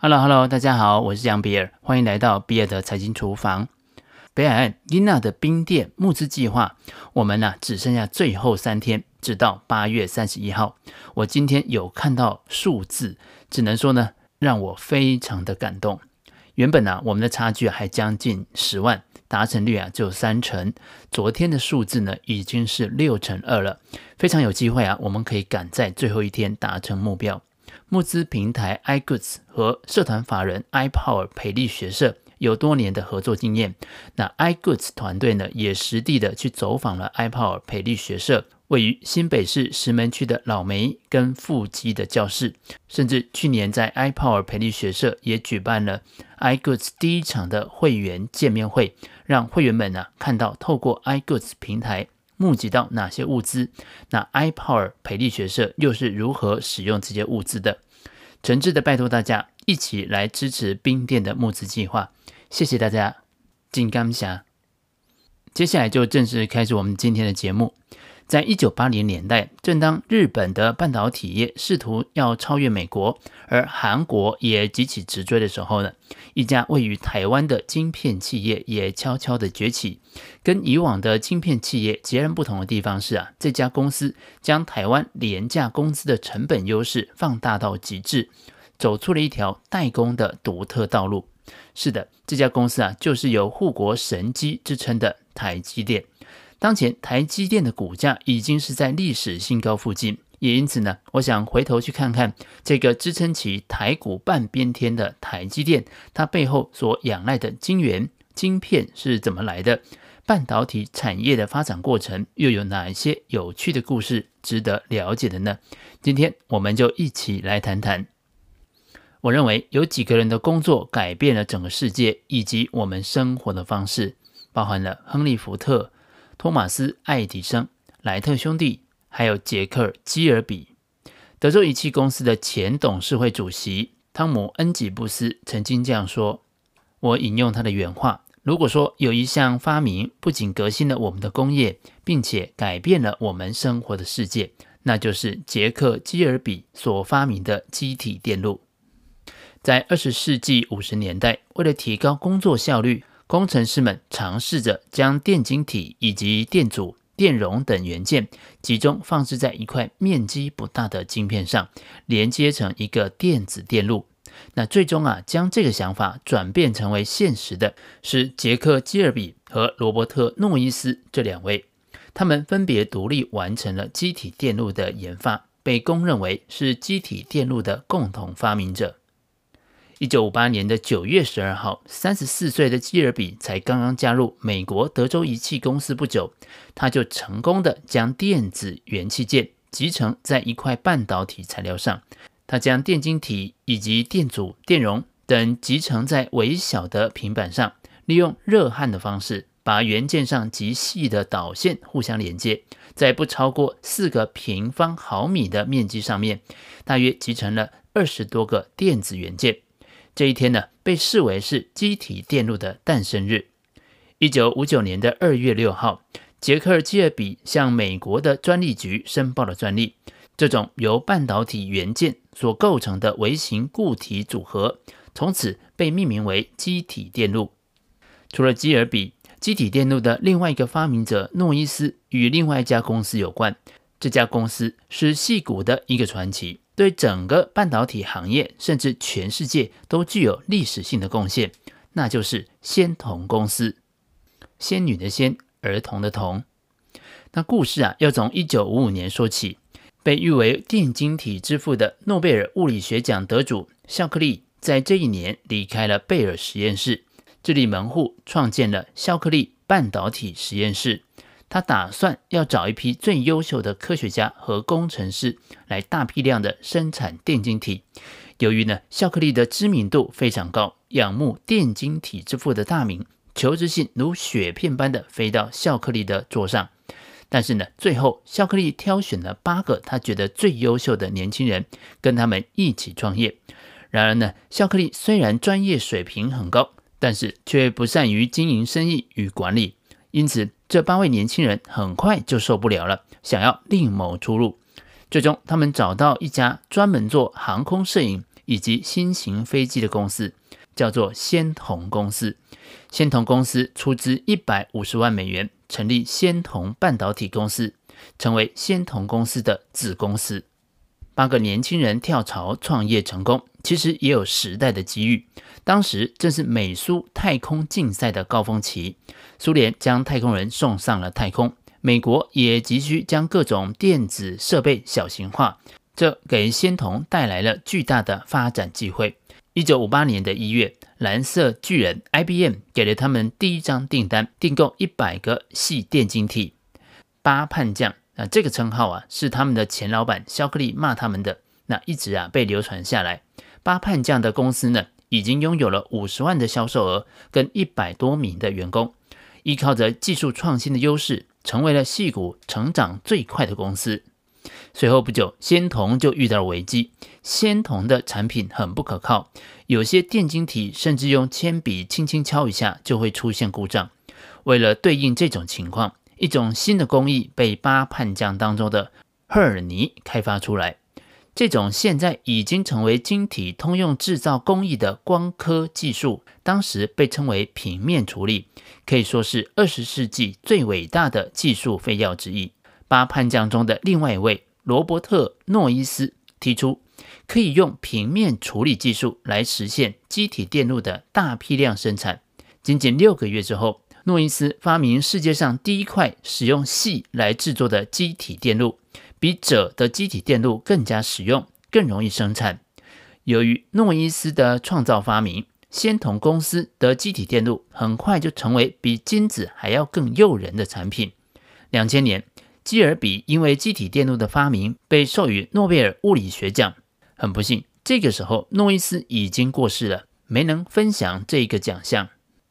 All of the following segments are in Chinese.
Hello，Hello，大家好，我是杨比尔，欢迎来到比尔的财经厨房。北海岸伊娜的冰店募资计划，我们呢、只剩下最后三天，直到八月三十一号。我今天有看到数字，只能说呢，让我非常的感动。原本呢、我们的差距还将近十万，达成率啊只有三成。昨天的数字呢，已经是六成二了，非常有机会啊，我们可以赶在最后一天达成目标。募资平台 iGoods 和社团法人 iPower 培力学社有多年的合作经验。那 iGoods 团队呢，也实地的去走访了 iPower 培力学社位于新北市石门区的老梅跟富基的教室，甚至去年在 iPower 培力学社也举办了 iGoods 第一场的会员见面会，让会员们呢看到透过 iGoods 平台。募集到哪些物资？那埃泡尔培力学社又是如何使用这些物资的？诚挚的拜托大家一起来支持冰店的募资计划，谢谢大家，金刚侠。接下来就正式开始我们今天的节目。在一九八零年代，正当日本的半导体业试图要超越美国，而韩国也急起直追的时候呢，一家位于台湾的晶片企业也悄悄的崛起。跟以往的晶片企业截然不同的地方是啊，这家公司将台湾廉价工资的成本优势放大到极致，走出了一条代工的独特道路。是的，这家公司啊，就是有护国神机之称的台积电。当前台积电的股价已经是在历史新高附近，也因此呢，我想回头去看看这个支撑起台股半边天的台积电，它背后所仰赖的晶圆、晶片是怎么来的？半导体产业的发展过程又有哪一些有趣的故事值得了解的呢？今天我们就一起来谈谈。我认为有几个人的工作改变了整个世界以及我们生活的方式，包含了亨利·福特。托马斯·爱迪生、莱特兄弟，还有杰克·基尔比，德州仪器公司的前董事会主席汤姆·恩吉布斯曾经这样说：“我引用他的原话，如果说有一项发明不仅革新了我们的工业，并且改变了我们生活的世界，那就是杰克·基尔比所发明的机体电路。”在二十世纪五十年代，为了提高工作效率，工程师们尝试着将电晶体以及电阻、电容等元件集中放置在一块面积不大的晶片上，连接成一个电子电路。那最终啊，将这个想法转变成为现实的是杰克·基尔比和罗伯特·诺伊斯这两位。他们分别独立完成了机体电路的研发，被公认为是机体电路的共同发明者。一九五八年的九月十二号，三十四岁的基尔比才刚刚加入美国德州仪器公司不久，他就成功的将电子元器件集成在一块半导体材料上。他将电晶体以及电阻、电容等集成在微小的平板上，利用热焊的方式，把元件上极细的导线互相连接，在不超过四个平方毫米的面积上面，大约集成了二十多个电子元件。这一天呢，被视为是机体电路的诞生日。一九五九年的二月六号，杰克·基尔比向美国的专利局申报了专利。这种由半导体元件所构成的微型固体组合，从此被命名为积体电路。除了基尔比，积体电路的另外一个发明者诺伊斯与另外一家公司有关。这家公司是戏骨的一个传奇。对整个半导体行业，甚至全世界都具有历史性的贡献，那就是仙童公司。仙女的仙，儿童的童。那故事啊，要从一九五五年说起。被誉为电晶体之父的诺贝尔物理学奖得主肖克利，在这一年离开了贝尔实验室，自立门户，创建了肖克利半导体实验室。他打算要找一批最优秀的科学家和工程师来大批量的生产电晶体。由于呢，肖克利的知名度非常高，仰慕电晶体之父的大名，求职信如雪片般的飞到肖克利的桌上。但是呢，最后肖克利挑选了八个他觉得最优秀的年轻人，跟他们一起创业。然而呢，肖克利虽然专业水平很高，但是却不善于经营生意与管理。因此，这八位年轻人很快就受不了了，想要另谋出路。最终，他们找到一家专门做航空摄影以及新型飞机的公司，叫做仙童公司。仙童公司出资一百五十万美元成立仙童半导体公司，成为仙童公司的子公司。八个年轻人跳槽创业成功，其实也有时代的机遇。当时正是美苏太空竞赛的高峰期，苏联将太空人送上了太空，美国也急需将各种电子设备小型化，这给仙童带来了巨大的发展机会。一九五八年的一月，蓝色巨人 IBM 给了他们第一张订单，订购一百个细电晶体。八叛将。那这个称号啊，是他们的前老板肖克利骂他们的。那一直啊被流传下来。八叛将的公司呢，已经拥有了五十万的销售额跟一百多名的员工，依靠着技术创新的优势，成为了矽谷成长最快的公司。随后不久，仙童就遇到了危机。仙童的产品很不可靠，有些电晶体甚至用铅笔轻轻敲一下就会出现故障。为了对应这种情况，一种新的工艺被八叛将当中的赫尔尼开发出来。这种现在已经成为晶体通用制造工艺的光刻技术，当时被称为平面处理，可以说是二十世纪最伟大的技术飞跃之一。八叛将中的另外一位罗伯特诺伊斯提出，可以用平面处理技术来实现机体电路的大批量生产。仅仅六个月之后，诺伊斯发明世界上第一块使用锡来制作的机体电路，比锗的机体电路更加实用，更容易生产。由于诺伊斯的创造发明，仙童公司的机体电路很快就成为比金子还要更诱人的产品。两千年，基尔比因为机体电路的发明被授予诺贝尔物理学奖。很不幸，这个时候诺伊斯已经过世了，没能分享这个奖项。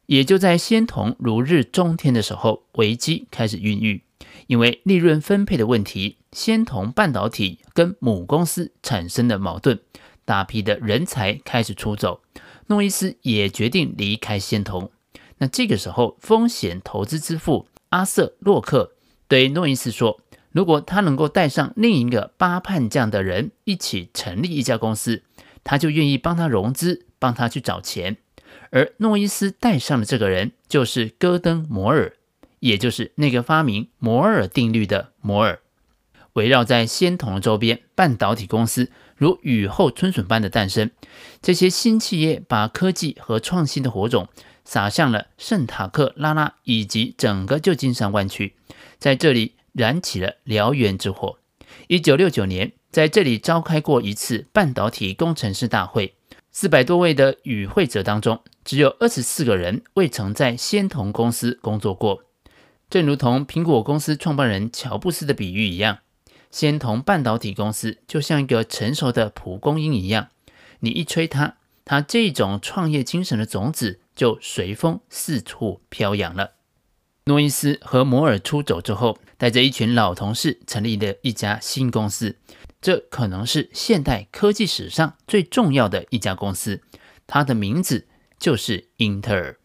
也就在仙童如日中天的时候，危机开始孕育。因为利润分配的问题，仙童半导体跟母公司产生了矛盾，大批的人才开始出走。诺伊斯也决定离开仙童。那这个时候，风险投资之父阿瑟洛克对诺伊斯说：“如果他能够带上另一个八叛将的人一起成立一家公司，他就愿意帮他融资，帮他去找钱。”而诺伊斯带上的这个人就是戈登·摩尔，也就是那个发明摩尔定律的摩尔。围绕在仙童的周边，半导体公司如雨后春笋般的诞生。这些新企业把科技和创新的火种撒向了圣塔克拉拉以及整个旧金山湾区，在这里燃起了燎原之火。一九六九年，在这里召开过一次半导体工程师大会。四百多位的与会者当中，只有二十四个人未曾在仙童公司工作过。正如同苹果公司创办人乔布斯的比喻一样，仙童半导体公司就像一个成熟的蒲公英一样，你一吹它，它这种创业精神的种子就随风四处飘扬了。诺伊斯和摩尔出走之后，带着一群老同事成立了一家新公司。这可能是现代科技史上最重要的一家公司，它的名字就是英特尔。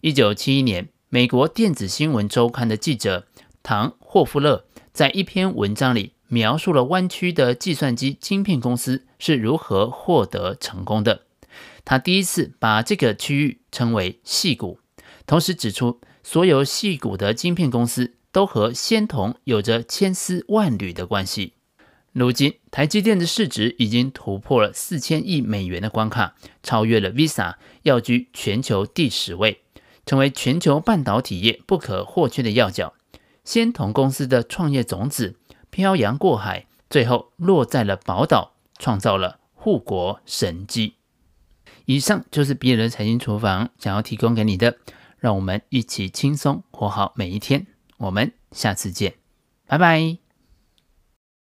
一九七一年，美国电子新闻周刊的记者唐霍夫勒在一篇文章里描述了弯曲的计算机晶片公司是如何获得成功的。他第一次把这个区域称为“细谷”，同时指出，所有细谷的晶片公司都和仙童有着千丝万缕的关系。如今，台积电的市值已经突破了四千亿美元的关卡，超越了 Visa，跃居全球第十位，成为全球半导体业不可或缺的要角。仙童公司的创业种子漂洋过海，最后落在了宝岛，创造了护国神迹。以上就是比尔的财经厨房想要提供给你的，让我们一起轻松活好每一天。我们下次见，拜拜。